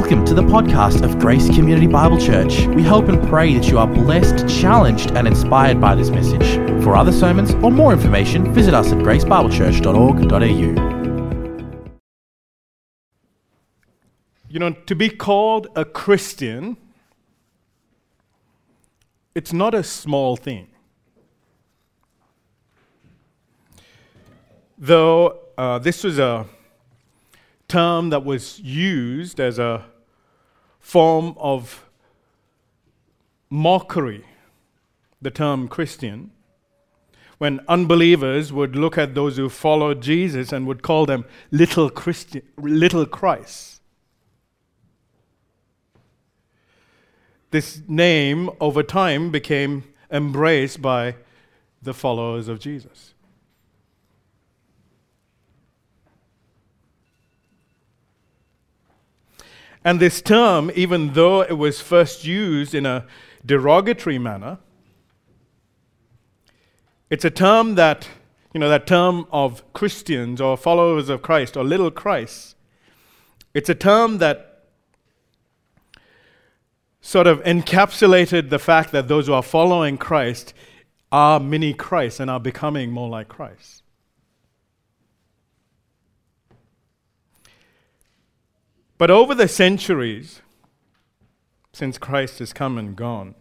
Welcome to the podcast of Grace Community Bible Church. We hope and pray that you are blessed, challenged, and inspired by this message. For other sermons or more information, visit us at gracebiblechurch.org.au. You know, to be called a Christian, it's not a small thing. Though uh, this was a term that was used as a form of mockery, the term Christian, when unbelievers would look at those who followed Jesus and would call them little Christian, little Christ. This name over time became embraced by the followers of Jesus. And this term, even though it was first used in a derogatory manner, it's a term that, you know, that term of Christians or followers of Christ or little Christ. It's a term that sort of encapsulated the fact that those who are following Christ are mini Christ and are becoming more like Christ. But over the centuries, since Christ has come and gone,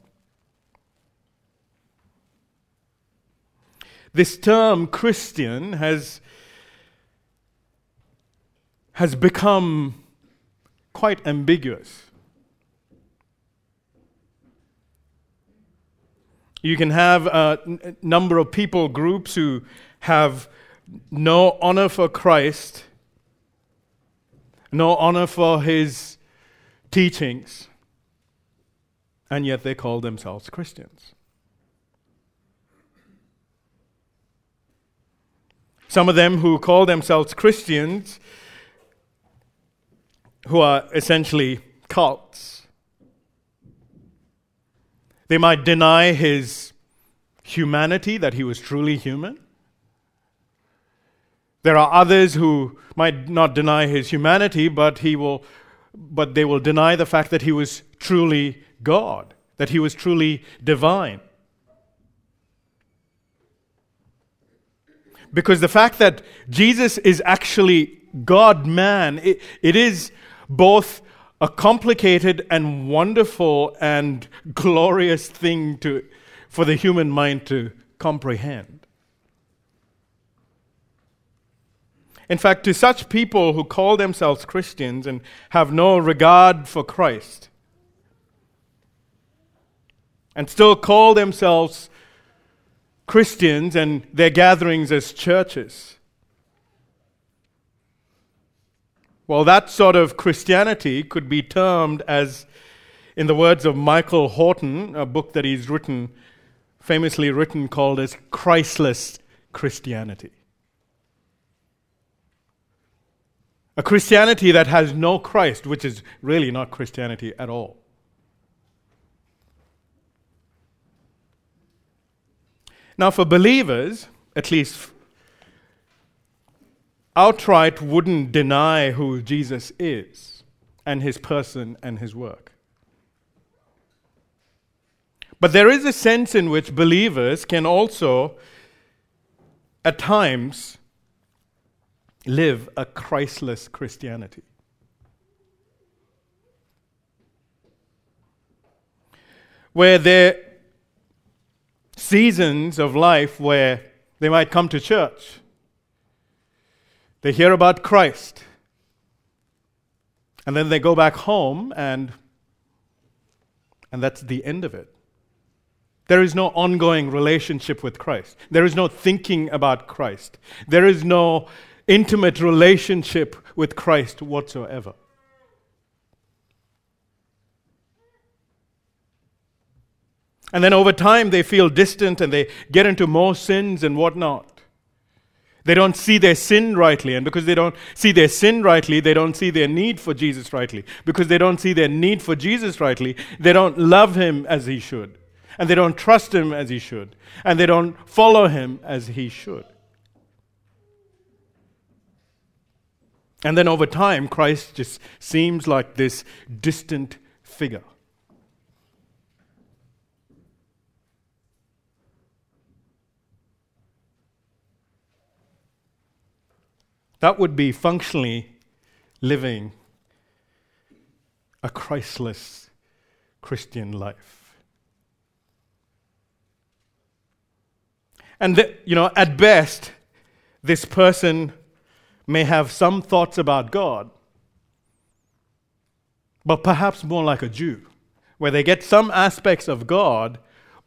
this term Christian has, has become quite ambiguous. You can have a n- number of people, groups who have no honor for Christ no honor for his teachings, and yet they call themselves Christians. Some of them who call themselves Christians, who are essentially cults, they might deny his humanity, that he was truly human. There are others who might not deny his humanity, but he will but they will deny the fact that he was truly God, that he was truly divine. Because the fact that Jesus is actually God man, it, it is both a complicated and wonderful and glorious thing to, for the human mind to comprehend. In fact, to such people who call themselves Christians and have no regard for Christ, and still call themselves Christians and their gatherings as churches. Well, that sort of Christianity could be termed as, in the words of Michael Horton, a book that he's written, famously written, called as Christless Christianity. A Christianity that has no Christ, which is really not Christianity at all. Now, for believers, at least outright wouldn't deny who Jesus is and his person and his work. But there is a sense in which believers can also, at times, live a Christless Christianity. Where there are seasons of life where they might come to church, they hear about Christ, and then they go back home and and that's the end of it. There is no ongoing relationship with Christ. There is no thinking about Christ. There is no intimate relationship with Christ whatsoever. And then over time, they feel distant and they get into more sins and whatnot. They don't see their sin rightly. And because they don't see their sin rightly, they don't see their need for Jesus rightly. Because they don't see their need for Jesus rightly, they don't love him as he should. And they don't trust him as he should. And they don't follow him as he should. And then over time, Christ just seems like this distant figure. That would be functionally living a Christless Christian life. And, the, you know, at best, this person may have some thoughts about God, but perhaps more like a Jew, where they get some aspects of God,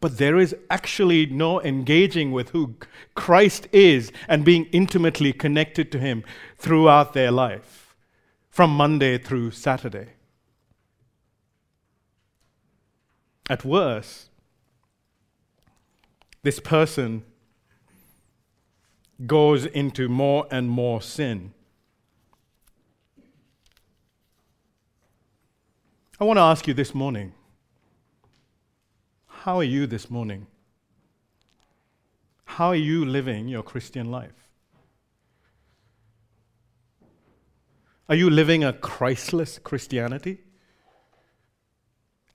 but there is actually no engaging with who Christ is and being intimately connected to Him throughout their life, from Monday through Saturday. At worst, this person goes into more and more sin. I want to ask you this morning how are you this morning? How are you living your Christian life? Are you living a Christless Christianity?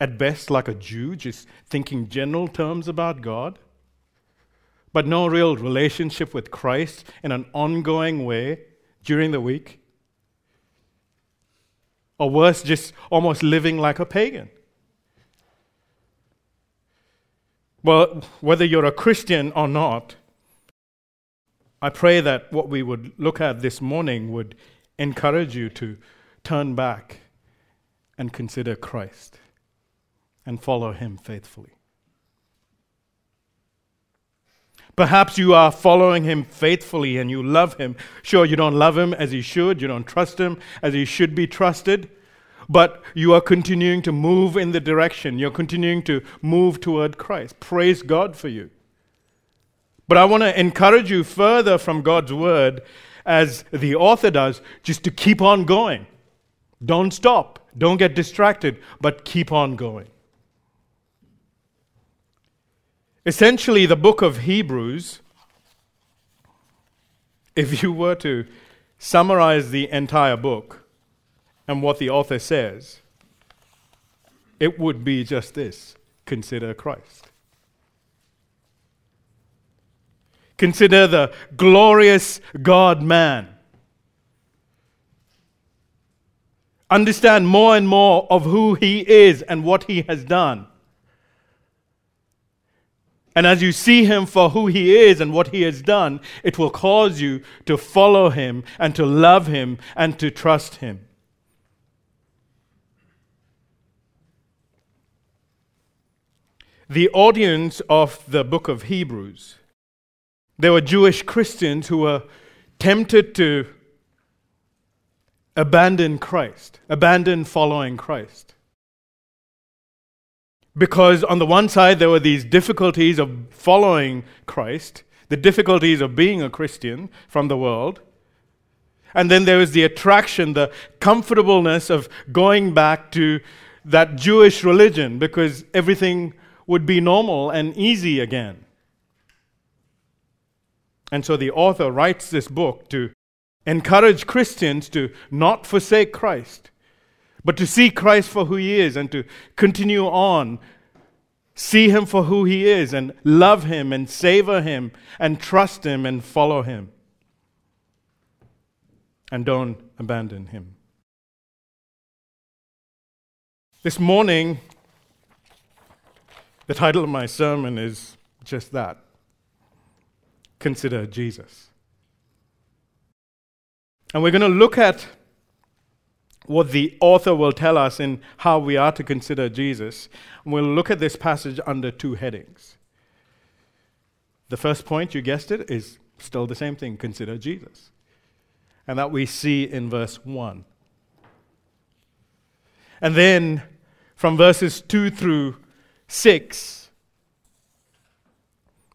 At best, like a Jew, just thinking general terms about God? But no real relationship with Christ in an ongoing way during the week. Or worse, just almost living like a pagan. Well, whether you're a Christian or not, I pray that what we would look at this morning would encourage you to turn back and consider Christ and follow Him faithfully. Perhaps you are following him faithfully and you love him. Sure, you don't love him as he should, you don't trust him as he should be trusted, but you are continuing to move in the direction. You're continuing to move toward Christ. Praise God for you. But I want to encourage you further from God's word, as the author does, just to keep on going. Don't stop. Don't get distracted, but keep on going. Essentially, the book of Hebrews, if you were to summarize the entire book and what the author says, it would be just this consider Christ. Consider the glorious God man. Understand more and more of who he is and what he has done. And as you see him for who he is and what he has done, it will cause you to follow him and to love him and to trust him. The audience of the book of Hebrews, there were Jewish Christians who were tempted to abandon Christ, abandon following Christ. Because on the one side, there were these difficulties of following Christ, the difficulties of being a Christian from the world. And then there was the attraction, the comfortableness of going back to that Jewish religion because everything would be normal and easy again. And so the author writes this book to encourage Christians to not forsake Christ, but to see Christ for who he is and to continue on, see him for who he is and love him and savor him and trust him and follow him. And don't abandon him. This morning, the title of my sermon is just that Consider Jesus. And we're going to look at what the author will tell us in how we are to consider Jesus. We'll look at this passage under two headings. The first point, you guessed it, is still the same thing consider Jesus. And that we see in verse 1. And then from verses 2 through 6,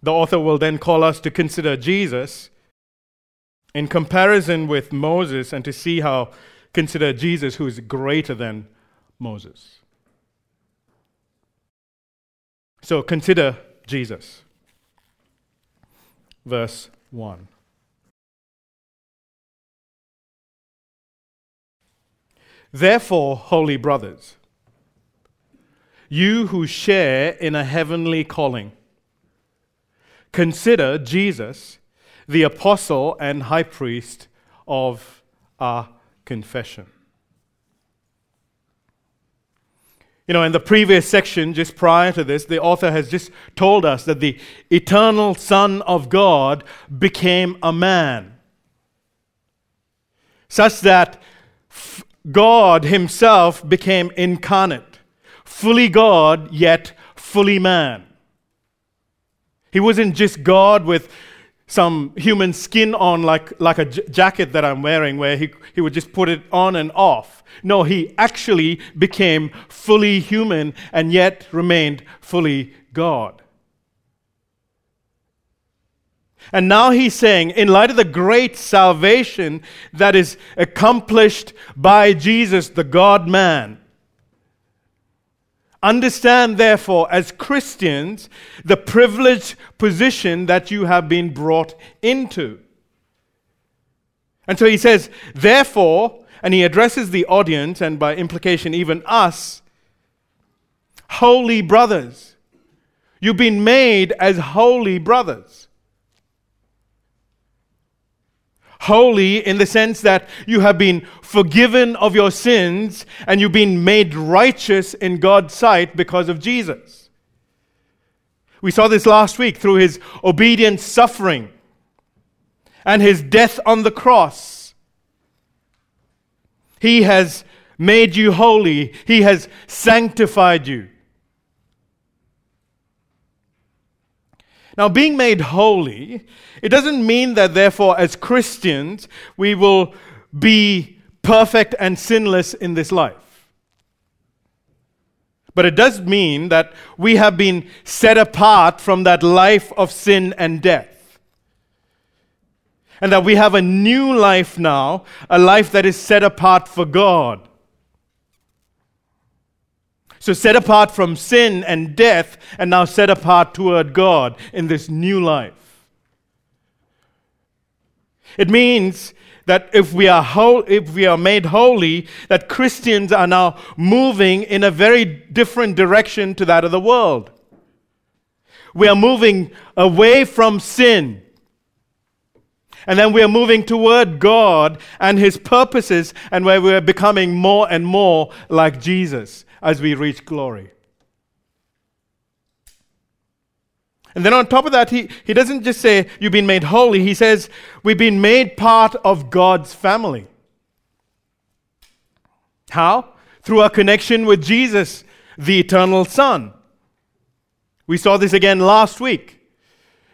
the author will then call us to consider Jesus in comparison with Moses and to see how consider Jesus, who is greater than Moses. So consider Jesus. Verse 1. Therefore, holy brothers, you who share in a heavenly calling, consider Jesus, the apostle and high priest of our confession. You know, in the previous section, just prior to this, the author has just told us that the eternal Son of God became a man, such that God Himself became incarnate, fully God, yet fully man. He wasn't just God with some human skin on, like, like a j- jacket that I'm wearing, where he, he would just put it on and off. No, he actually became fully human and yet remained fully God. And now he's saying, in light of the great salvation that is accomplished by Jesus, the God man, understand, therefore, as Christians, the privileged position that you have been brought into. And so he says, therefore, and he addresses the audience, and by implication, even us, holy brothers. You've been made as holy brothers. Holy in the sense that you have been forgiven of your sins and you've been made righteous in God's sight because of Jesus. We saw this last week through his obedient suffering and his death on the cross. He has made you holy, he has sanctified you. Now, being made holy, it doesn't mean that, therefore, as Christians, we will be perfect and sinless in this life. But it does mean that we have been set apart from that life of sin and death. And that we have a new life now, a life that is set apart for God. So set apart from sin and death, and now set apart toward God in this new life. It means that if we are whole, if we are made holy, that Christians are now moving in a very different direction to that of the world. We are moving away from sin. And then we are moving toward God and His purposes, and where we are becoming more and more like Jesus as we reach glory. And then on top of that, he, he doesn't just say, You've been made holy. He says, We've been made part of God's family. How? Through our connection with Jesus, the eternal Son. We saw this again last week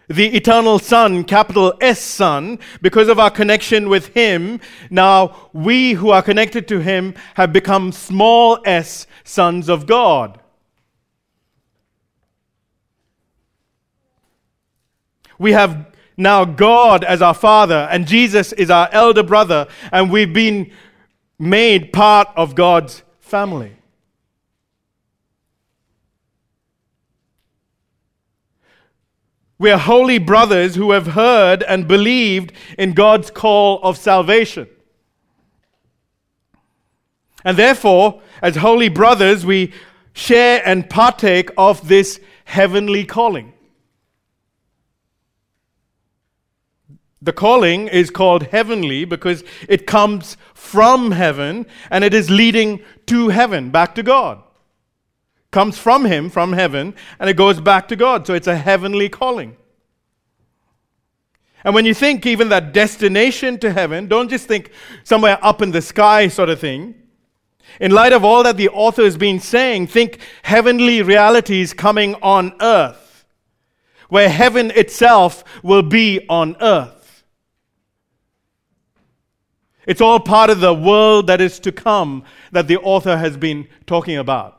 the eternal Son, capital S Son, because of our connection with Him, now we who are connected to Him have become small s sons of God. We have now God as our Father, and Jesus is our elder brother, and we've been made part of God's family. We are holy brothers who have heard and believed in God's call of salvation. And therefore, as holy brothers, we share and partake of this heavenly calling. The calling is called heavenly because it comes from heaven and it is leading to heaven, back to God comes from Him, from heaven, and it goes back to God. So it's a heavenly calling. And when you think even that destination to heaven, don't just think somewhere up in the sky sort of thing. In light of all that the author has been saying, think heavenly realities coming on earth, where heaven itself will be on earth. It's all part of the world that is to come that the author has been talking about.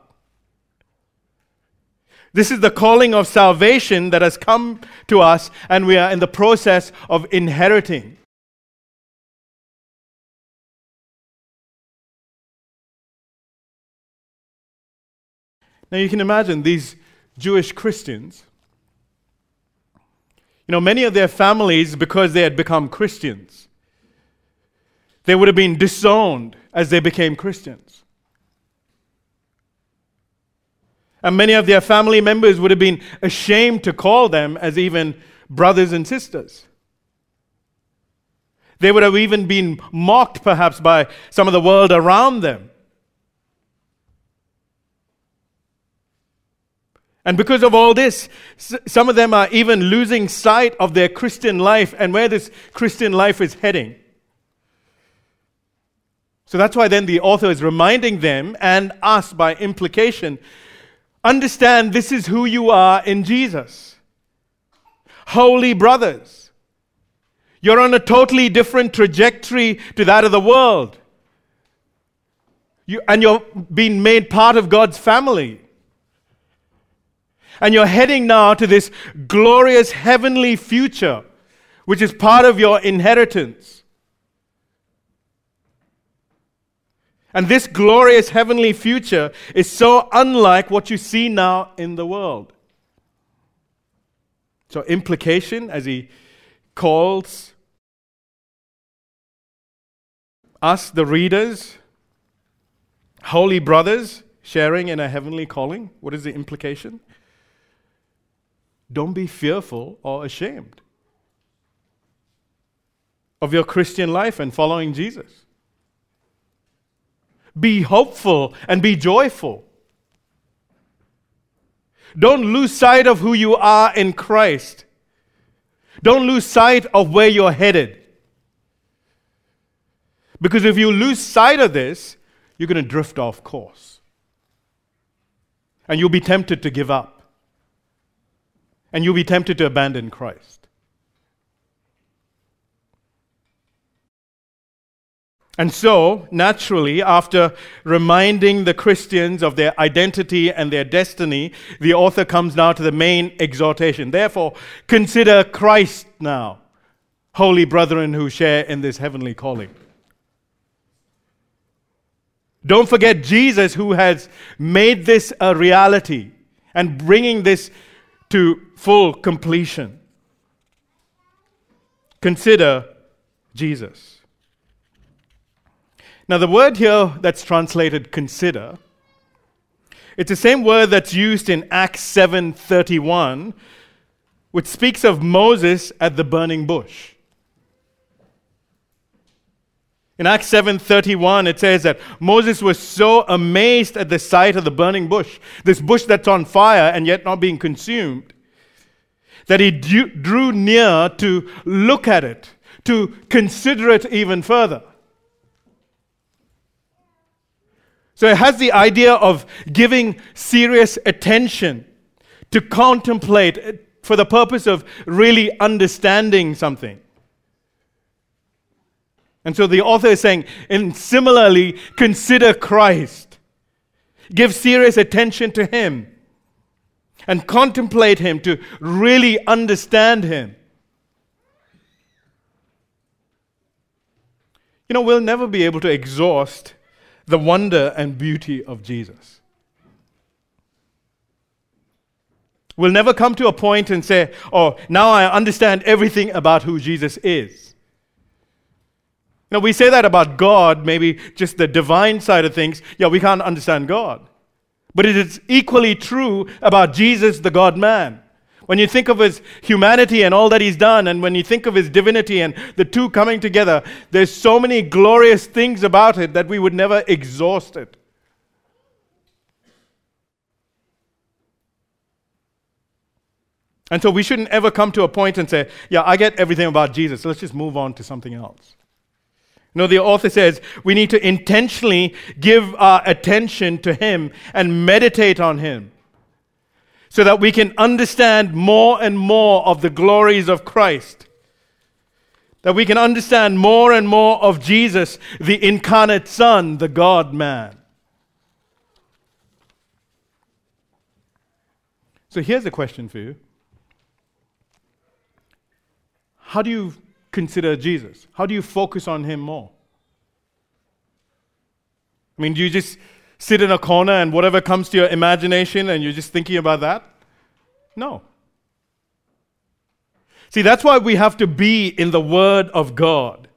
This is the calling of salvation that has come to us, and we are in the process of inheriting. Now you can imagine these Jewish Christians. You know, many of their families, because they had become Christians, They would have been disowned as they became Christians. And many of their family members would have been ashamed to call them as even brothers and sisters. They would have even been mocked, perhaps, by some of the world around them. And because of all this, some of them are even losing sight of their Christian life and where this Christian life is heading. So that's why then the author is reminding them and us by implication understand this is who you are in Jesus. Holy brothers. You're on a totally different trajectory to that of the world. You, and you're being made part of God's family. And you're heading now to this glorious heavenly future, which is part of your inheritance. And this glorious heavenly future is so unlike what you see now in the world. So, implication as he calls us, the readers, holy brothers, sharing in a heavenly calling. What is the implication? Don't be fearful or ashamed of your Christian life and following Jesus. Be hopeful and be joyful. Don't lose sight of who you are in Christ. Don't lose sight of where you're headed. Because if you lose sight of this, you're going to drift off course. And you'll be tempted to give up. And you'll be tempted to abandon Christ. And so, naturally, after reminding the Christians of their identity and their destiny, the author comes now to the main exhortation. Therefore, consider Christ now, holy brethren who share in this heavenly calling. Don't forget Jesus, who has made this a reality and bringing this to full completion. Consider Jesus. Now, the word here that's translated consider, it's the same word that's used in Acts 7:31, which speaks of Moses at the burning bush. In Acts 7:31 it says that Moses was so amazed at the sight of the burning bush, this bush that's on fire and yet not being consumed, that he drew near to look at it, to consider it even further. So it has the idea of giving serious attention to contemplate eh, for the purpose of really understanding something. And so the author is saying, and similarly, consider Christ. Give serious attention to Him and contemplate Him to really understand Him. You know, we'll never be able to exhaust the wonder and beauty of Jesus. We'll never come to a point and say, oh, now I understand everything about who Jesus is. You know, we say that about God, maybe just the divine side of things. Yeah, we can't understand God. But it is equally true about Jesus, the God man. When you think of his humanity and all that he's done, and when you think of his divinity and the two coming together, there's so many glorious things about it that we would never exhaust it. And so we shouldn't ever come to a point and say, Yeah, I get everything about Jesus, let's just move on to something else. No, the author says we need to intentionally give our attention to Him and meditate on Him so that we can understand more and more of the glories of Christ. That we can understand more and more of Jesus, the incarnate Son, the God man. So here's a question for you How do you consider Jesus? How do you focus on him more? I mean, do you just sit in a corner and whatever comes to your imagination and you're just thinking about that? No. See, that's why we have to be in the Word of God.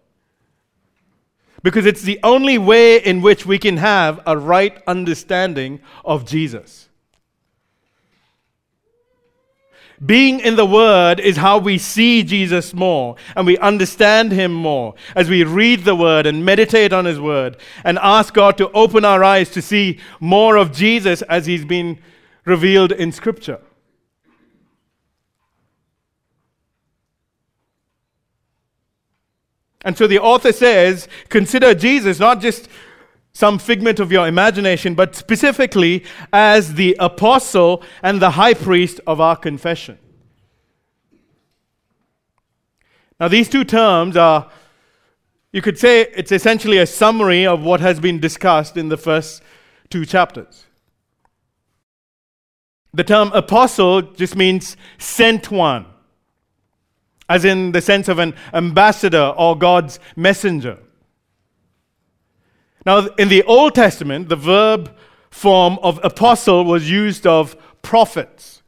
Because it's the only way in which we can have a right understanding of Jesus. Being in the Word is how we see Jesus more and we understand Him more as we read the Word and meditate on His Word and ask God to open our eyes to see more of Jesus as He's been revealed in Scripture. And so the author says, consider Jesus not just some figment of your imagination, but specifically as the apostle and the high priest of our confession. Now, these two terms are, you could say, it's essentially a summary of what has been discussed in the first two chapters. The term apostle just means sent one as in the sense of an ambassador or God's messenger. Now, in the Old Testament, the verb form of apostle was used of prophets,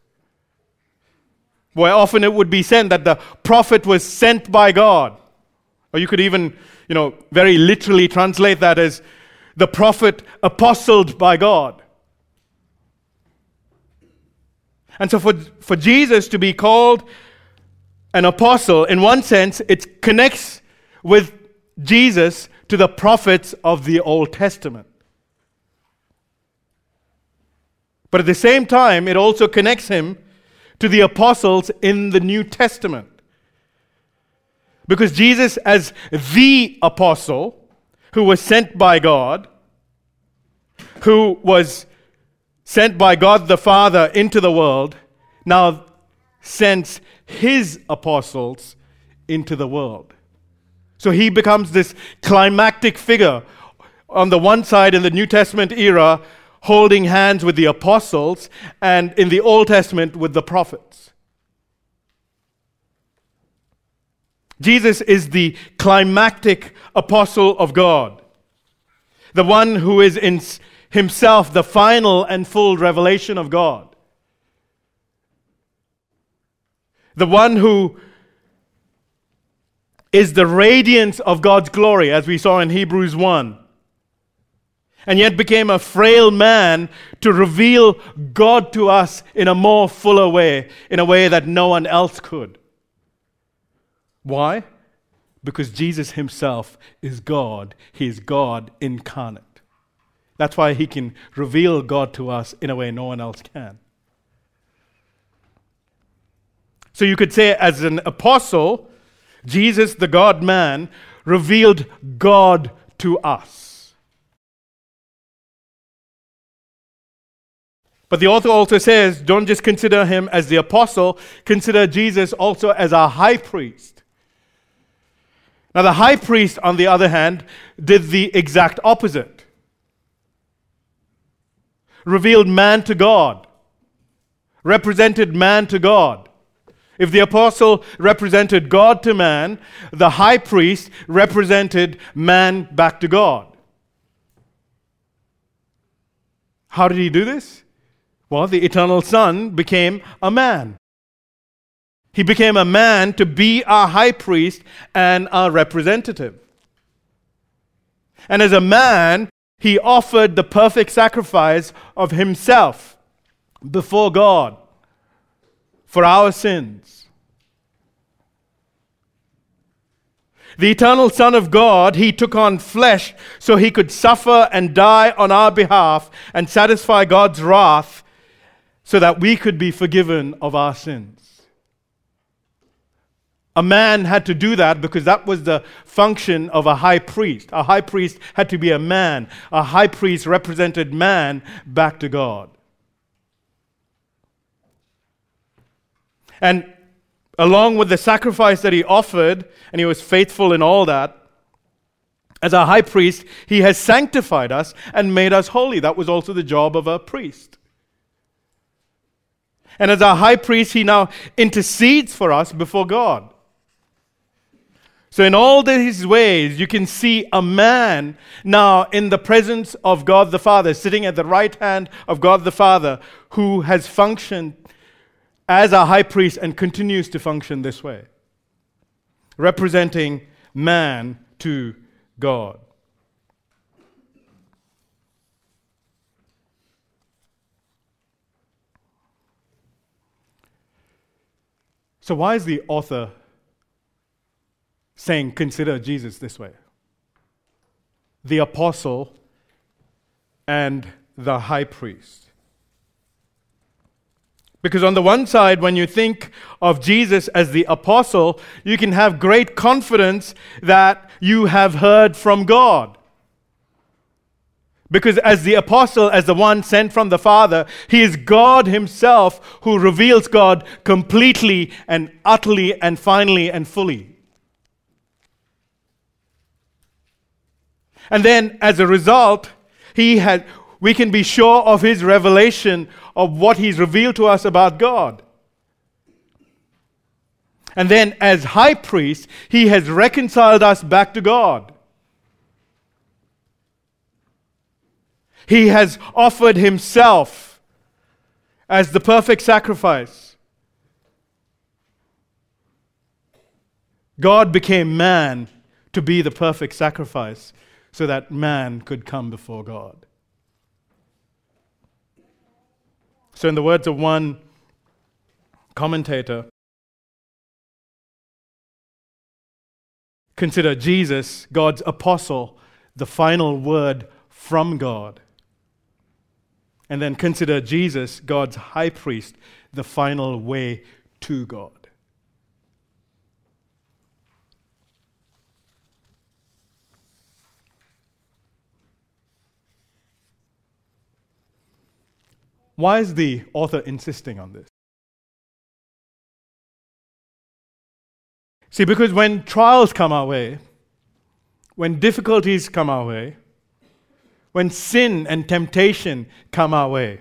where often it would be said that the prophet was sent by God. Or you could even, you know, very literally translate that as the prophet apostled by God. And so for, for Jesus to be called an apostle, in one sense, it connects with Jesus to the prophets of the Old Testament. But at the same time, it also connects him to the apostles in the New Testament. Because Jesus, as the apostle who was sent by God, who was sent by God the Father into the world, now sends his apostles into the world. So he becomes this climactic figure on the one side in the New Testament era, holding hands with the apostles, and in the Old Testament with the prophets. Jesus is the climactic apostle of God, the one who is in himself the final and full revelation of God. the one who is the radiance of God's glory, as we saw in Hebrews 1, and yet became a frail man to reveal God to us in a more fuller way, in a way that no one else could. Why? Because Jesus himself is God. He is God incarnate. That's why he can reveal God to us in a way no one else can. So you could say, as an apostle, Jesus, the God man, revealed God to us. But the author also says, don't just consider him as the apostle, consider Jesus also as our high priest. Now, the high priest, on the other hand, did the exact opposite revealed man to God, represented man to God. If the apostle represented God to man, the high priest represented man back to God. How did he do this? Well, the eternal Son became a man. He became a man to be our high priest and our representative. And as a man, he offered the perfect sacrifice of himself before God for our sins. The eternal Son of God, He took on flesh so He could suffer and die on our behalf and satisfy God's wrath so that we could be forgiven of our sins. A man had to do that because that was the function of a high priest. A high priest had to be a man. A high priest represented man back to God. And along with the sacrifice that he offered, and he was faithful in all that, as a high priest, he has sanctified us and made us holy. That was also the job of a priest. And as our high priest, he now intercedes for us before God. So, in all these ways, you can see a man now in the presence of God the Father, sitting at the right hand of God the Father, who has functioned as our high priest and continues to function this way, representing man to God. So, why is the author saying, consider Jesus this way? The apostle and the high priest. Because on the one side, when you think of Jesus as the apostle, you can have great confidence that you have heard from God. Because as the apostle, as the one sent from the Father, he is God himself who reveals God completely and utterly and finally and fully. And then as a result, he had, we can be sure of his revelation of what he's revealed to us about God. And then as high priest, he has reconciled us back to God. He has offered himself as the perfect sacrifice. God became man to be the perfect sacrifice so that man could come before God. So, in the words of one commentator, consider Jesus, God's apostle, the final word from God. And then consider Jesus, God's high priest, the final way to God. Why is the author insisting on this? See, because when trials come our way, when difficulties come our way, when sin and temptation come our way.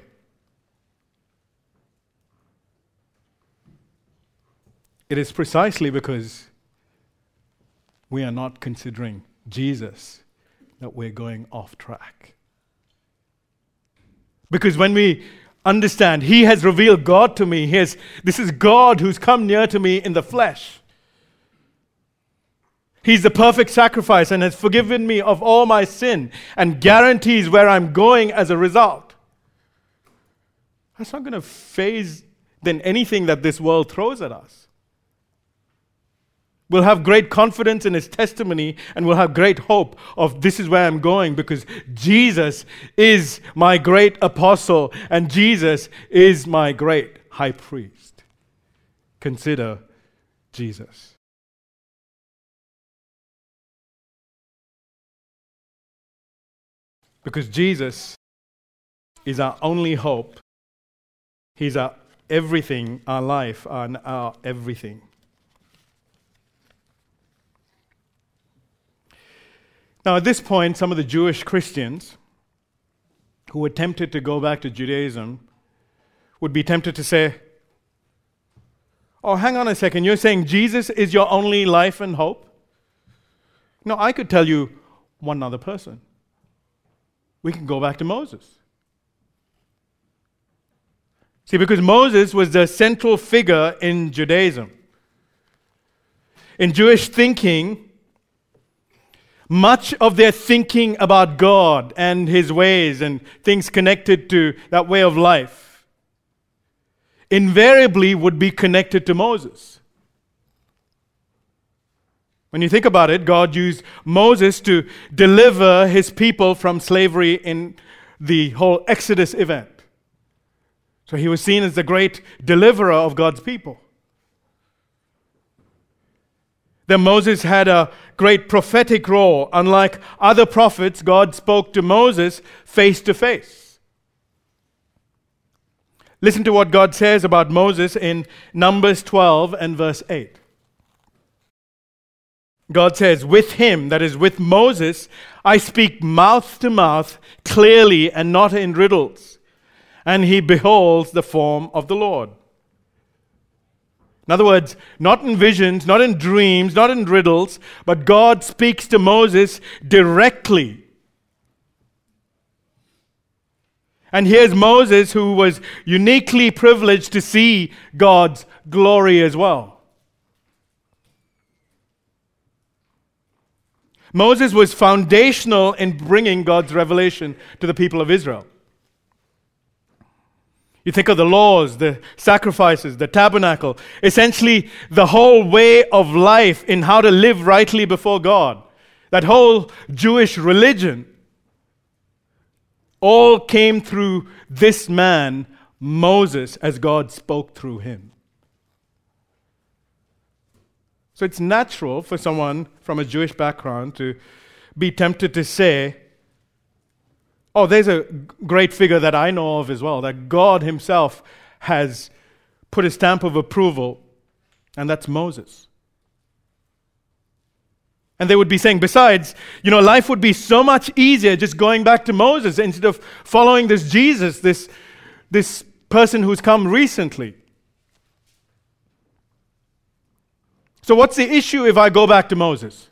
It is precisely because we are not considering Jesus that we're going off track. Because when we understand He has revealed God to me, he has, this is God who's come near to me in the flesh. He's the perfect sacrifice and has forgiven me of all my sin and guarantees where I'm going as a result. That's not going to faze than anything that this world throws at us. We'll have great confidence in his testimony and we'll have great hope of this is where I'm going because Jesus is my great apostle and Jesus is my great high priest. Consider Jesus. Because Jesus is our only hope. He's our everything, our life, and our everything. Now, at this point, some of the Jewish Christians who attempted to go back to Judaism would be tempted to say, Oh, hang on a second, you're saying Jesus is your only life and hope? No, I could tell you one other person we can go back to Moses. See, because Moses was the central figure in Judaism. In Jewish thinking, much of their thinking about God and his ways and things connected to that way of life invariably would be connected to Moses. When you think about it, God used Moses to deliver his people from slavery in the whole Exodus event. So he was seen as the great deliverer of God's people. Then Moses had a great prophetic role. Unlike other prophets, God spoke to Moses face to face. Listen to what God says about Moses in Numbers 12 and verse 8. God says, with him, that is, with Moses, I speak mouth to mouth, clearly and not in riddles. And he beholds the form of the Lord. In other words, not in visions, not in dreams, not in riddles, but God speaks to Moses directly. And here's Moses, who was uniquely privileged to see God's glory as well. Moses was foundational in bringing God's revelation to the people of Israel. You think of the laws, the sacrifices, the tabernacle, essentially the whole way of life in how to live rightly before God. That whole Jewish religion all came through this man, Moses, as God spoke through him. So it's natural for someone from a Jewish background to be tempted to say, Oh, there's a great figure that I know of as well, that God Himself has put a stamp of approval, and that's Moses. And they would be saying, besides, you know, life would be so much easier just going back to Moses instead of following this Jesus, this, this person who's come recently. So, what's the issue if I go back to Moses?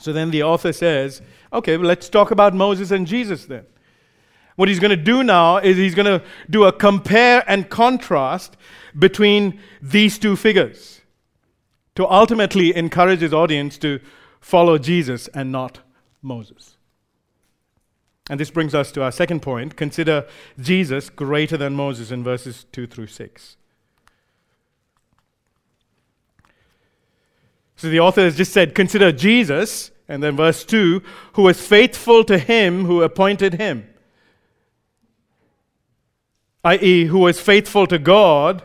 So then the author says, okay, well, let's talk about Moses and Jesus then. What he's going to do now is he's going to do a compare and contrast between these two figures to ultimately encourage his audience to follow Jesus and not Moses. And this brings us to our second point consider Jesus greater than Moses in verses 2 through 6. So the author has just said, Consider Jesus, and then verse 2, who was faithful to him who appointed him, i.e., who was faithful to God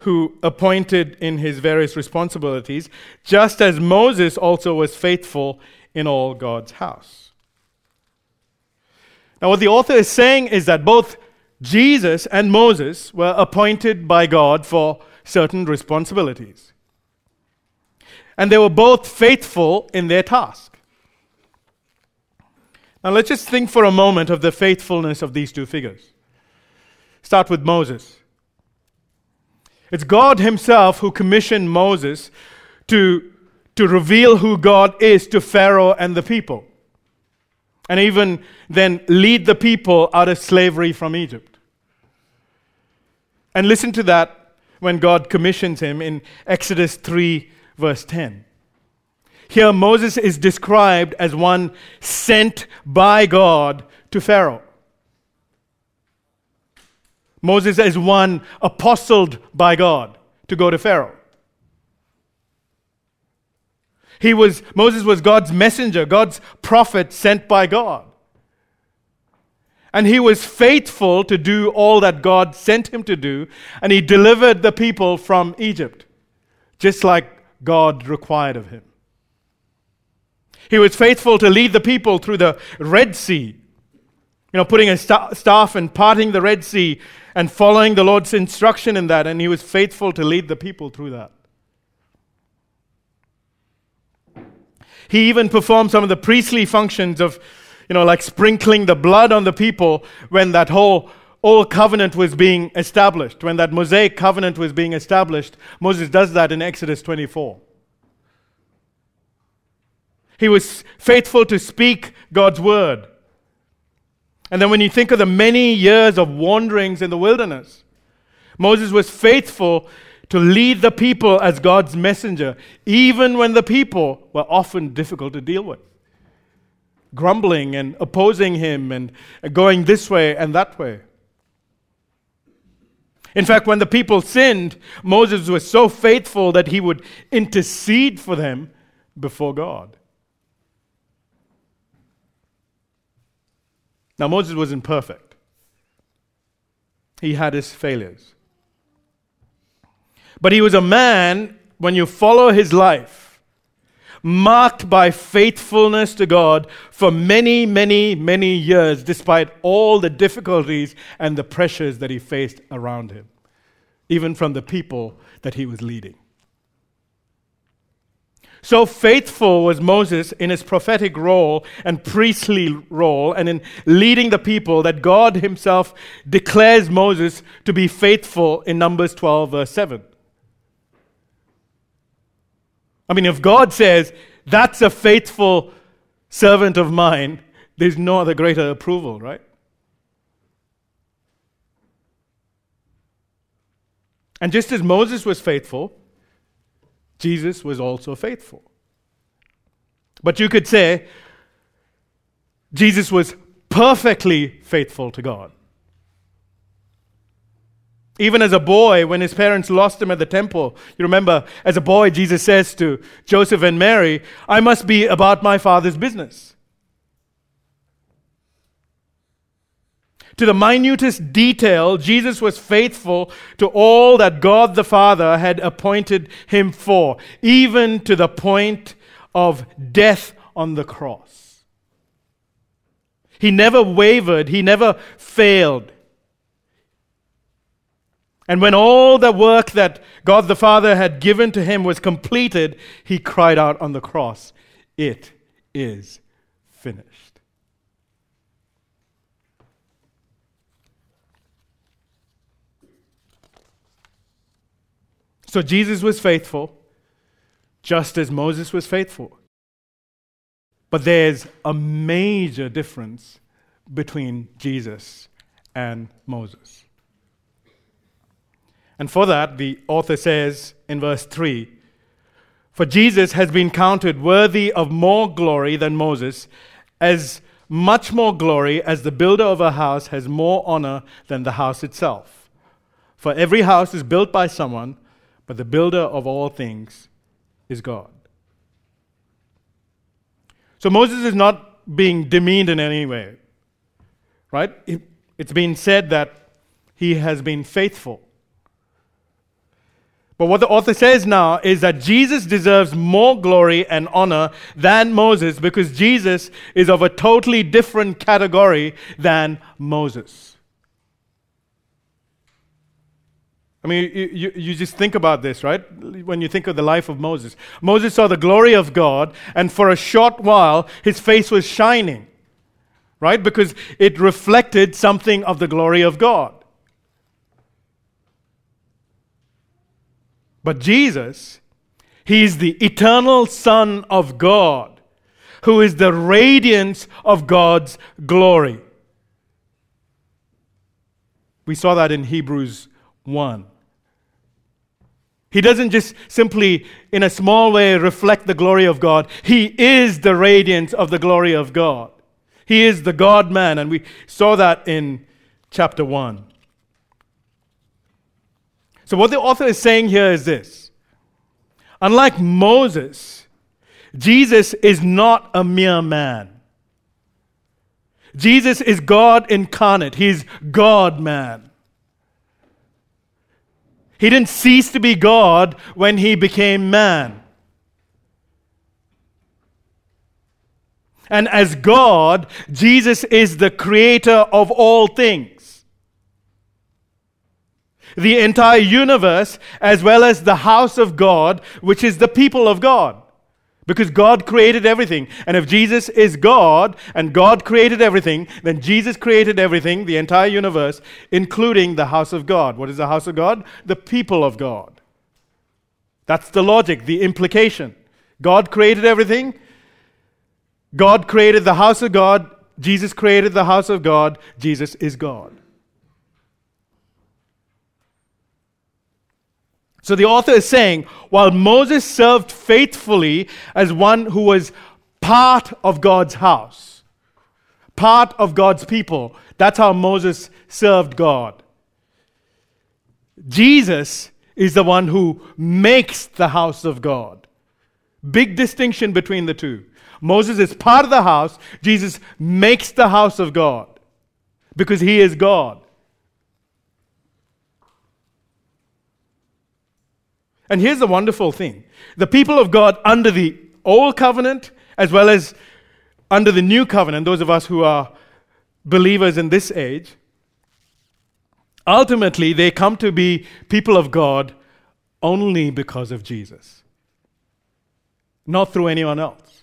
who appointed in his various responsibilities, just as Moses also was faithful in all God's house. Now, what the author is saying is that both Jesus and Moses were appointed by God for certain responsibilities and they were both faithful in their task. Now let's just think for a moment of the faithfulness of these two figures. Start with Moses. It's God Himself who commissioned Moses to, to reveal who God is to Pharaoh and the people, and even then lead the people out of slavery from Egypt. And listen to that when God commissions him in Exodus 3 verse 10. Here, Moses is described as one sent by God to Pharaoh. Moses is one apostled by God to go to Pharaoh. He was, Moses was God's messenger, God's prophet sent by God. And he was faithful to do all that God sent him to do, and he delivered the people from Egypt, just like God required of him. He was faithful to lead the people through the Red Sea, you know, putting a staff and parting the Red Sea and following the Lord's instruction in that, and he was faithful to lead the people through that. He even performed some of the priestly functions of, you know, like sprinkling the blood on the people when that whole old covenant was being established, when that Mosaic covenant was being established, Moses does that in Exodus 24. He was faithful to speak God's word. And then when you think of the many years of wanderings in the wilderness, Moses was faithful to lead the people as God's messenger, even when the people were often difficult to deal with, grumbling and opposing him and going this way and that way. In fact, when the people sinned, Moses was so faithful that he would intercede for them before God. Now, Moses wasn't perfect, he had his failures. But he was a man, when you follow his life, marked by faithfulness to God for many, many, many years, despite all the difficulties and the pressures that he faced around him, even from the people that he was leading. So faithful was Moses in his prophetic role and priestly role and in leading the people that God himself declares Moses to be faithful in Numbers 12, verse 7. I mean, if God says, that's a faithful servant of mine, there's no other greater approval, right? And just as Moses was faithful, Jesus was also faithful. But you could say Jesus was perfectly faithful to God. Even as a boy, when his parents lost him at the temple, you remember, as a boy, Jesus says to Joseph and Mary, I must be about my father's business. To the minutest detail, Jesus was faithful to all that God the Father had appointed him for, even to the point of death on the cross. He never wavered, he never failed. And when all the work that God the Father had given to him was completed, he cried out on the cross, It is finished. So Jesus was faithful, just as Moses was faithful. But there's a major difference between Jesus and Moses. And for that, the author says in verse 3 For Jesus has been counted worthy of more glory than Moses, as much more glory as the builder of a house has more honor than the house itself. For every house is built by someone, but the builder of all things is God. So Moses is not being demeaned in any way, right? It's been said that he has been faithful. But what the author says now is that Jesus deserves more glory and honor than Moses because Jesus is of a totally different category than Moses. I mean, you, you, you, just think about this, right? When you think of the life of Moses. Moses saw the glory of God, and for a short while, his face was shining, right? Because it reflected something of the glory of God. But Jesus, He is the eternal Son of God, who is the radiance of God's glory. We saw that in Hebrews 1. He doesn't just simply, in a small way, reflect the glory of God. He is the radiance of the glory of God. He is the God man, and we saw that in chapter 1. So, what the author is saying here is this Unlike Moses, Jesus is not a mere man. Jesus is God incarnate, He's God man. He didn't cease to be God when He became man. And as God, Jesus is the creator of all things the entire universe as well as the house of God, which is the people of God. Because God created everything. And if Jesus is God and God created everything, then Jesus created everything, the entire universe, including the house of God. What is the house of God? The people of God. That's the logic, the implication. God created everything. God created the house of God. Jesus created the house of God. Jesus is God. So the author is saying, while Moses served faithfully as one who was part of God's house, part of God's people, that's how Moses served God. Jesus is the one who makes the house of God. Big distinction between the two. Moses is part of the house, Jesus makes the house of God because he is God. And here's the wonderful thing the people of God under the old covenant, as well as under the new covenant, those of us who are believers in this age, ultimately they come to be people of God only because of Jesus, not through anyone else.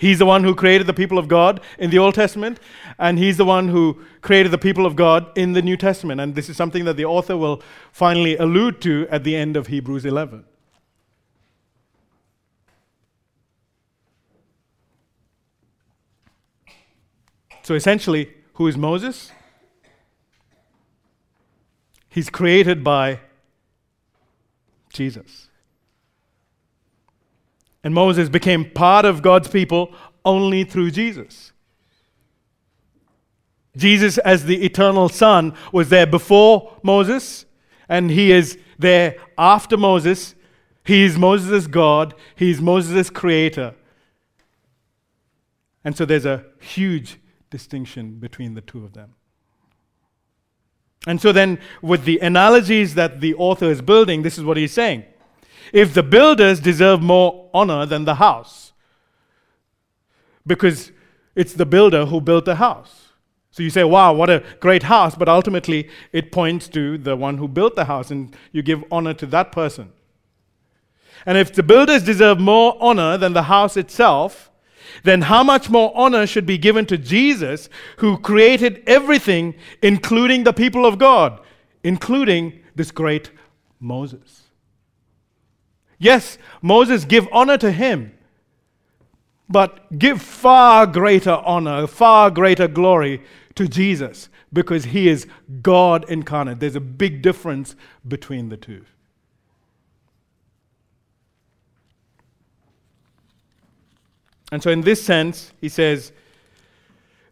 He's the one who created the people of God in the Old Testament, and He's the one who created the people of God in the New Testament. And this is something that the author will finally allude to at the end of Hebrews 11. So essentially, who is Moses? He's created by Jesus. And Moses became part of God's people only through Jesus. Jesus, as the eternal Son, was there before Moses, and he is there after Moses. He is Moses' God, he is Moses' creator. And so there's a huge distinction between the two of them. And so then, with the analogies that the author is building, this is what he's saying. If the builders deserve more honor than the house, because it's the builder who built the house. So you say, wow, what a great house, but ultimately it points to the one who built the house, and you give honor to that person. And if the builders deserve more honor than the house itself, then how much more honor should be given to Jesus, who created everything, including the people of God, including this great Moses? Yes, Moses, give honor to him, but give far greater honor, far greater glory to Jesus because he is God incarnate. There's a big difference between the two. And so, in this sense, he says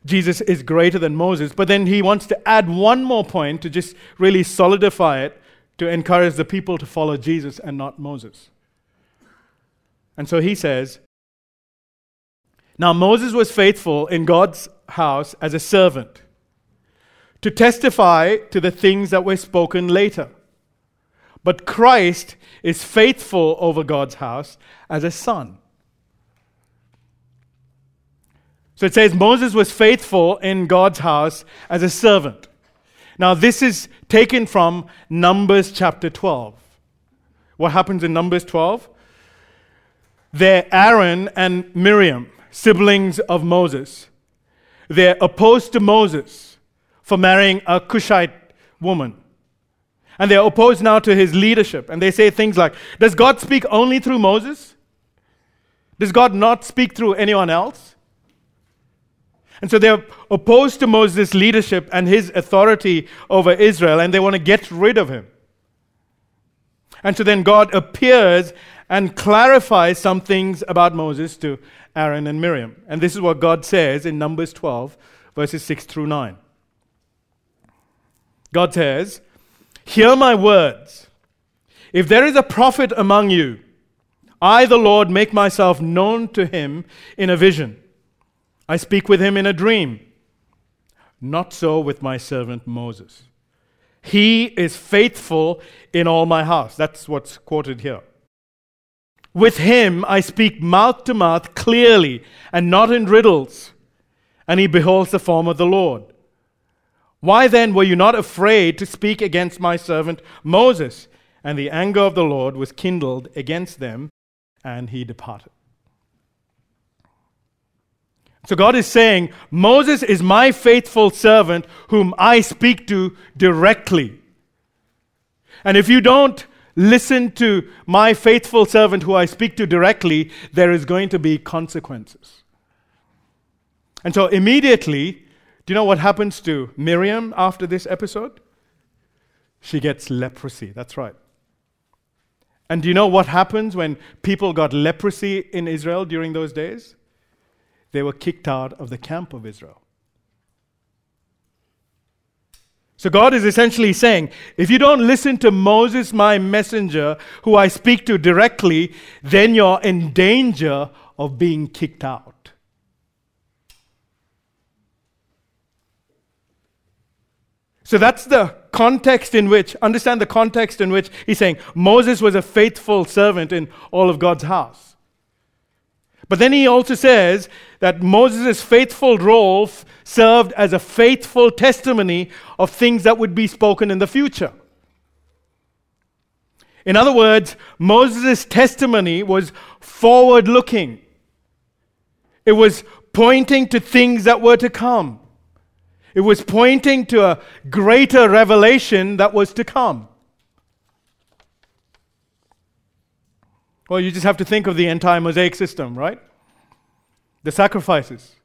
Jesus is greater than Moses. But then he wants to add one more point to just really solidify it to encourage the people to follow Jesus and not Moses. And so he says, Now Moses was faithful in God's house as a servant to testify to the things that were spoken later. But Christ is faithful over God's house as a son So it says Moses was faithful in God's house as a servant. Now, this is taken from Numbers chapter 12. What happens in Numbers 12? They're Aaron and Miriam, siblings of Moses. They're opposed to Moses for marrying a Cushite woman. And they're opposed now to his leadership. And they say things like Does God speak only through Moses? Does God not speak through anyone else? And so they're opposed to Moses' leadership and his authority over Israel, and they want to get rid of him. And so then God appears and clarify some things about Moses to Aaron and Miriam. And this is what God says in Numbers 12, verses 6 through 9. God says, Hear my words. If there is a prophet among you, I, the Lord, make myself known to him in a vision. I speak with him in a dream. Not so with my servant Moses. He is faithful in all my house. That's what's quoted here. With him I speak mouth to mouth clearly and not in riddles, and he beholds the form of the Lord. Why then were you not afraid to speak against my servant Moses? And the anger of the Lord was kindled against them, and he departed. So God is saying, Moses is my faithful servant whom I speak to directly. And if you don't listen to my faithful servant who I speak to directly, there is going to be consequences. And so immediately, do you know what happens to Miriam after this episode? She gets leprosy. That's right. And do you know what happens when people got leprosy in Israel during those days? they were kicked out of the camp of Israel. So God is essentially saying, if you don't listen to Moses, my messenger, who I speak to directly, then you're in danger of being kicked out. So that's the context in which, understand the context in which he's saying Moses was a faithful servant in all of God's house. But then he also says that Moses' faithful role served as a faithful testimony of things that would be spoken in the future. In other words, Moses' testimony was forward looking, it was pointing to things that were to come, it was pointing to a greater revelation that was to come. Well, you just have to think of the entire Mosaic system, right? The sacrifices,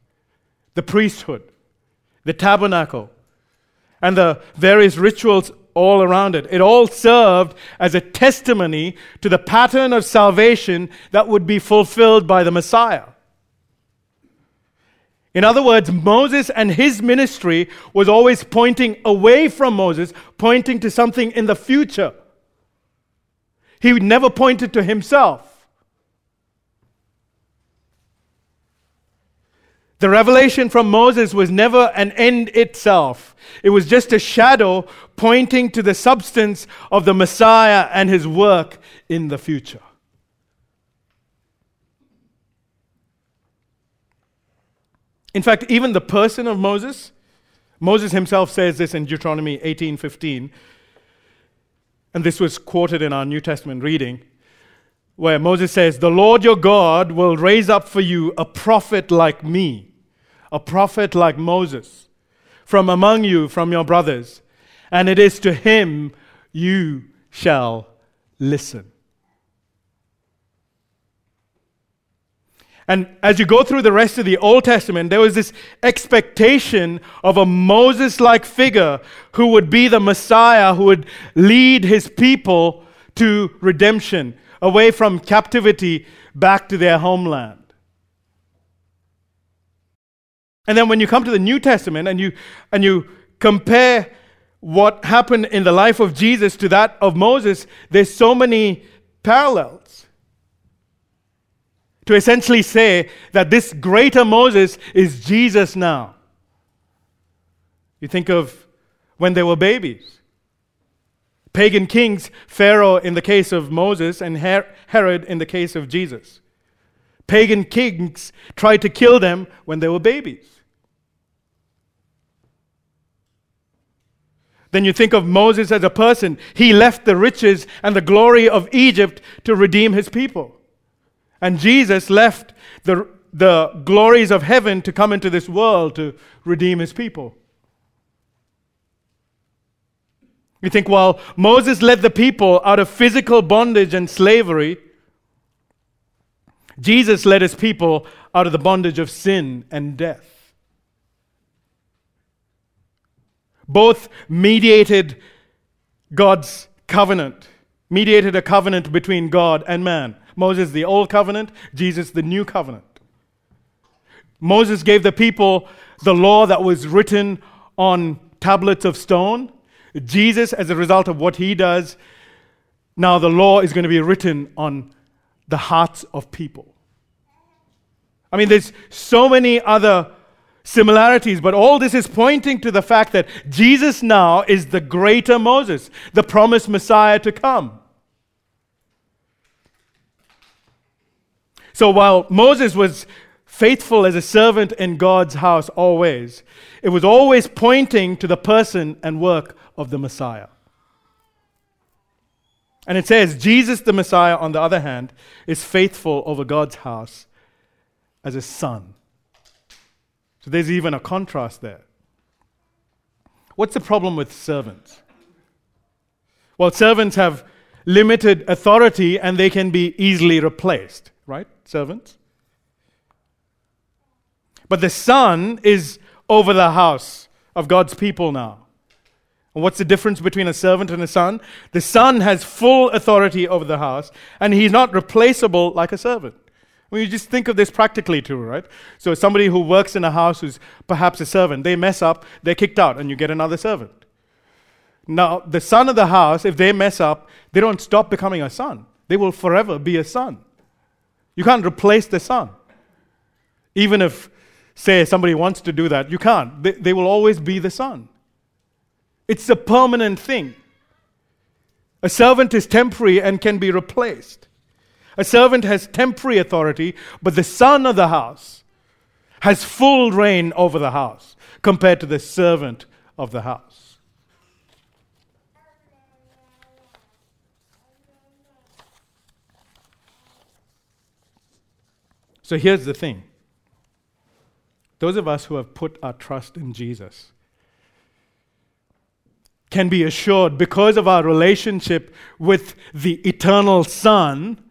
the priesthood, the tabernacle, and the various rituals all around it. It all served as a testimony to the pattern of salvation that would be fulfilled by the Messiah. In other words, Moses and his ministry was always pointing away from Moses, pointing to something in the future. He never pointed to himself. The revelation from Moses was never an end itself. It was just a shadow pointing to the substance of the Messiah and his work in the future. In fact, even the person of Moses, Moses himself says this in Deuteronomy 18:15. And this was quoted in our New Testament reading, where Moses says, The Lord your God will raise up for you a prophet like me, a prophet like Moses, from among you, from your brothers, and it is to him you shall listen. And as you go through the rest of the Old Testament, there was this expectation of a Moses like figure who would be the Messiah, who would lead his people to redemption, away from captivity back to their homeland. And then when you come to the New Testament and you, and you compare what happened in the life of Jesus to that of Moses, there's so many parallels to essentially say that this greater Moses is Jesus now. You think of when they were babies. Pagan kings, Pharaoh in the case of Moses, and Herod in the case of Jesus. Pagan kings tried to kill them when they were babies. Then you think of Moses as a person. He left the riches and the glory of Egypt to redeem his people. And Jesus left the, the glories of heaven to come into this world to redeem his people. You think, well, Moses led the people out of physical bondage and slavery. Jesus led his people out of the bondage of sin and death. Both mediated God's covenant, mediated a covenant between God and man. Moses, the old covenant, Jesus, the new covenant. Moses gave the people the law that was written on tablets of stone. Jesus, as a result of what he does, now the law is going to be written on the hearts of people. I mean, there's so many other similarities, but all this is pointing to the fact that Jesus now is the greater Moses, the promised Messiah to come. So while Moses was faithful as a servant in God's house always, it was always pointing to the person and work of the Messiah. And it says, Jesus the Messiah, on the other hand, is faithful over God's house as a son. So there's even a contrast there. What's the problem with servants? Well, servants have limited authority and they can be easily replaced right? Servants. But the Son is over the house of God's people now. And what's the difference between a servant and a son? The son has full authority over the house, and he's not replaceable like a servant. I you just think of this practically too, right? So somebody who works in a house who's perhaps a servant, they mess up, they're kicked out, and you get another servant. Now, the son of the house, if they mess up, they don't stop becoming a son. They will forever be a son. You can't replace the son. Even if, say, somebody wants to do that, you can't. They, they will always be the son. It's a permanent thing. A servant is temporary and can be replaced. A servant has temporary authority, but the son of the house has full reign over the house compared to the servant of the house. So here's the thing those of us who have put our trust in Jesus can be assured because of our relationship with the eternal Son,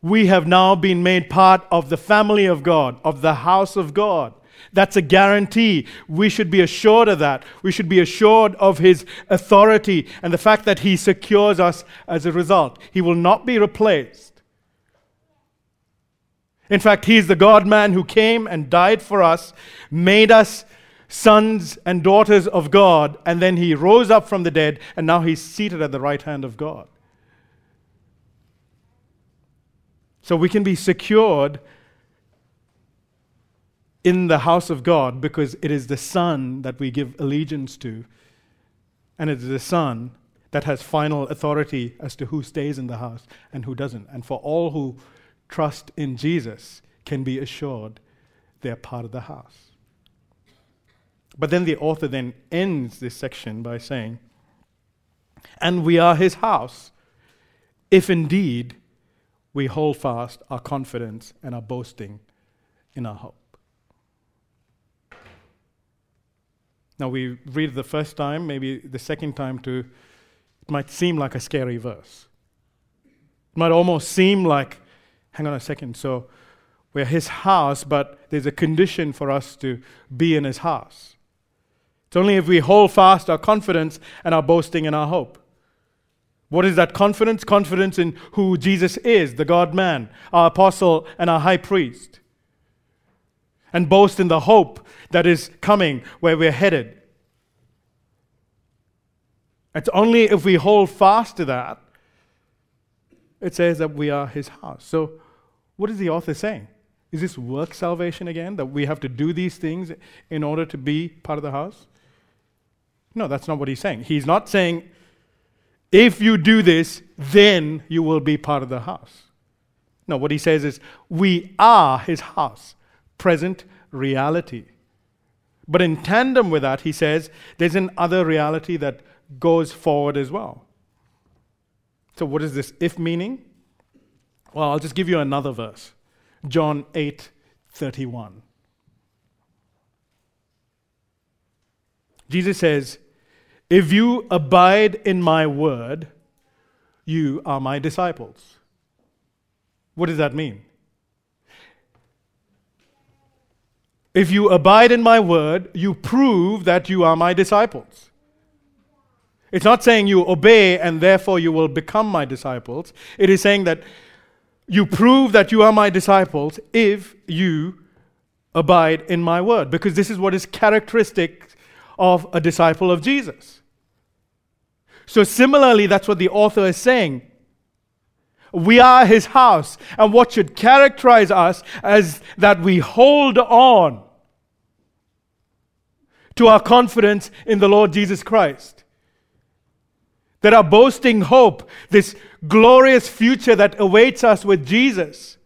we have now been made part of the family of God, of the house of God. That's a guarantee. We should be assured of that. We should be assured of His authority and the fact that He secures us as a result. He will not be replaced. In fact, He is the God man who came and died for us, made us sons and daughters of God, and then He rose up from the dead, and now He's seated at the right hand of God. So we can be secured in the house of God because it is the Son that we give allegiance to, and it is the Son that has final authority as to who stays in the house and who doesn't. And for all who trust in Jesus can be assured they're part of the house. But then the author then ends this section by saying, And we are his house, if indeed we hold fast our confidence and our boasting in our hope. Now we read the first time, maybe the second time to it might seem like a scary verse. It might almost seem like, hang on a second, so we're his house, but there's a condition for us to be in his house. It's only if we hold fast our confidence and our boasting and our hope. What is that confidence? Confidence in who Jesus is, the God man, our apostle, and our high priest. And boast in the hope that is coming where we're headed. It's only if we hold fast to that, it says that we are his house. So, what is the author saying? Is this work salvation again? That we have to do these things in order to be part of the house? No, that's not what he's saying. He's not saying, if you do this, then you will be part of the house. No, what he says is, we are his house, present reality. But in tandem with that, he says, there's an other reality that goes forward as well. So, what is this if meaning? Well, I'll just give you another verse John 8 31. Jesus says, If you abide in my word, you are my disciples. What does that mean? If you abide in my word, you prove that you are my disciples. It's not saying you obey and therefore you will become my disciples. It is saying that you prove that you are my disciples if you abide in my word, because this is what is characteristic of a disciple of Jesus. So, similarly, that's what the author is saying. We are his house, and what should characterize us as that we hold on to our confidence in the Lord Jesus Christ that are boasting hope, this glorious future that awaits us with Jesus.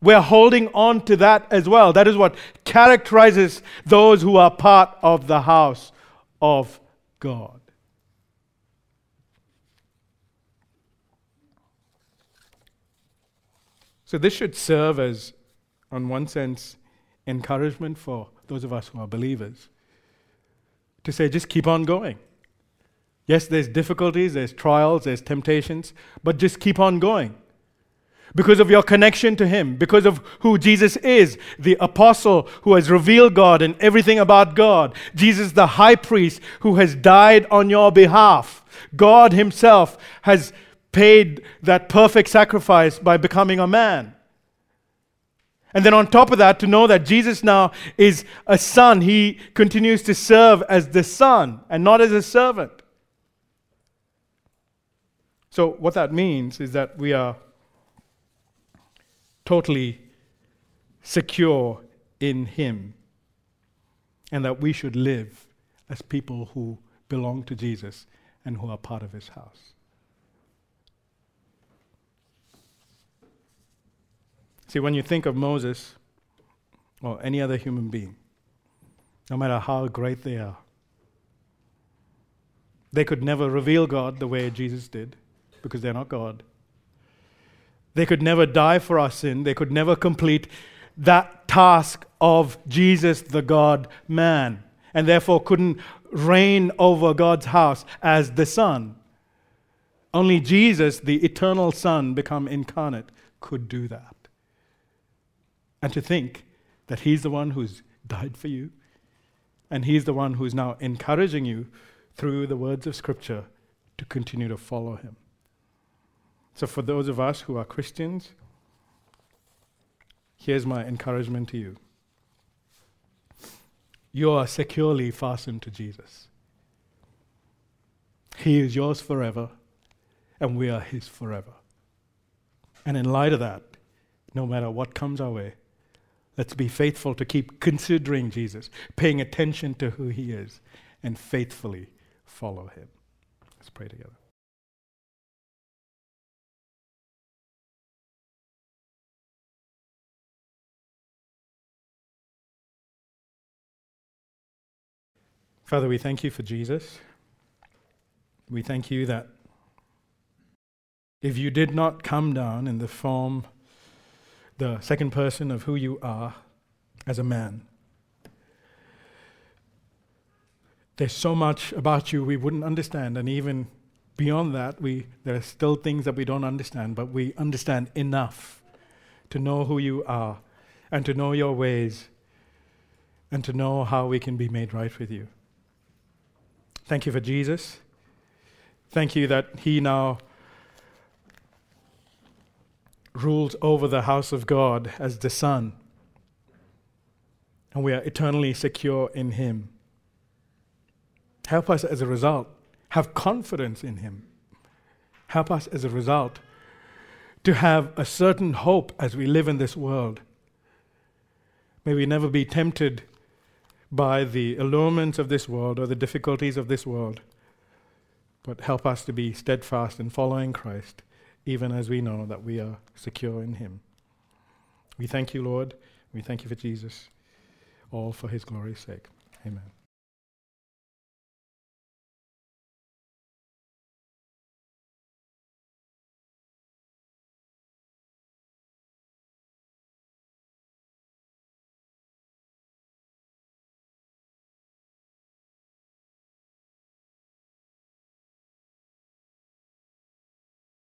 We're holding on to that as well. That is what characterizes those who are part of the house of God. So, this should serve as, on one sense, encouragement for those of us who are believers to say, just keep on going. Yes, there's difficulties, there's trials, there's temptations, but just keep on going. Because of your connection to Him, because of who Jesus is, the apostle who has revealed God and everything about God, Jesus, the high priest who has died on your behalf. God Himself has paid that perfect sacrifice by becoming a man. And then on top of that, to know that Jesus now is a son, he continues to serve as the son and not as a servant. So, what that means is that we are totally secure in Him and that we should live as people who belong to Jesus and who are part of His house. See, when you think of Moses or any other human being, no matter how great they are, they could never reveal God the way Jesus did because they're not God. They could never die for our sin. They could never complete that task of Jesus, the God man, and therefore couldn't reign over God's house as the Son. Only Jesus, the eternal Son, become incarnate, could do that. And to think that He's the one who's died for you, and He's the one who's now encouraging you through the words of Scripture to continue to follow Him. So, for those of us who are Christians, here's my encouragement to you you are securely fastened to Jesus. He is yours forever, and we are His forever. And in light of that, no matter what comes our way, let's be faithful to keep considering Jesus, paying attention to who He is, and faithfully follow Him. Let's pray together. Father, we thank you for Jesus. We thank you that if you did not come down in the form, the second person of who you are as a man, there's so much about you we wouldn't understand, and even beyond that, we, there are still things that we don't understand, but we understand enough to know who you are and to know your ways and to know how we can be made right with you. Thank you for Jesus. Thank you that He now rules over the house of God as the Son. And we are eternally secure in Him. Help us as a result have confidence in Him. Help us as a result to have a certain hope as we live in this world. May we never be tempted by the allurements of this world or the difficulties of this world, but help us to be steadfast in following Christ, even as we know that we are secure in Him. We thank you, Lord. We thank you for Jesus, all for His glory's sake. Amen.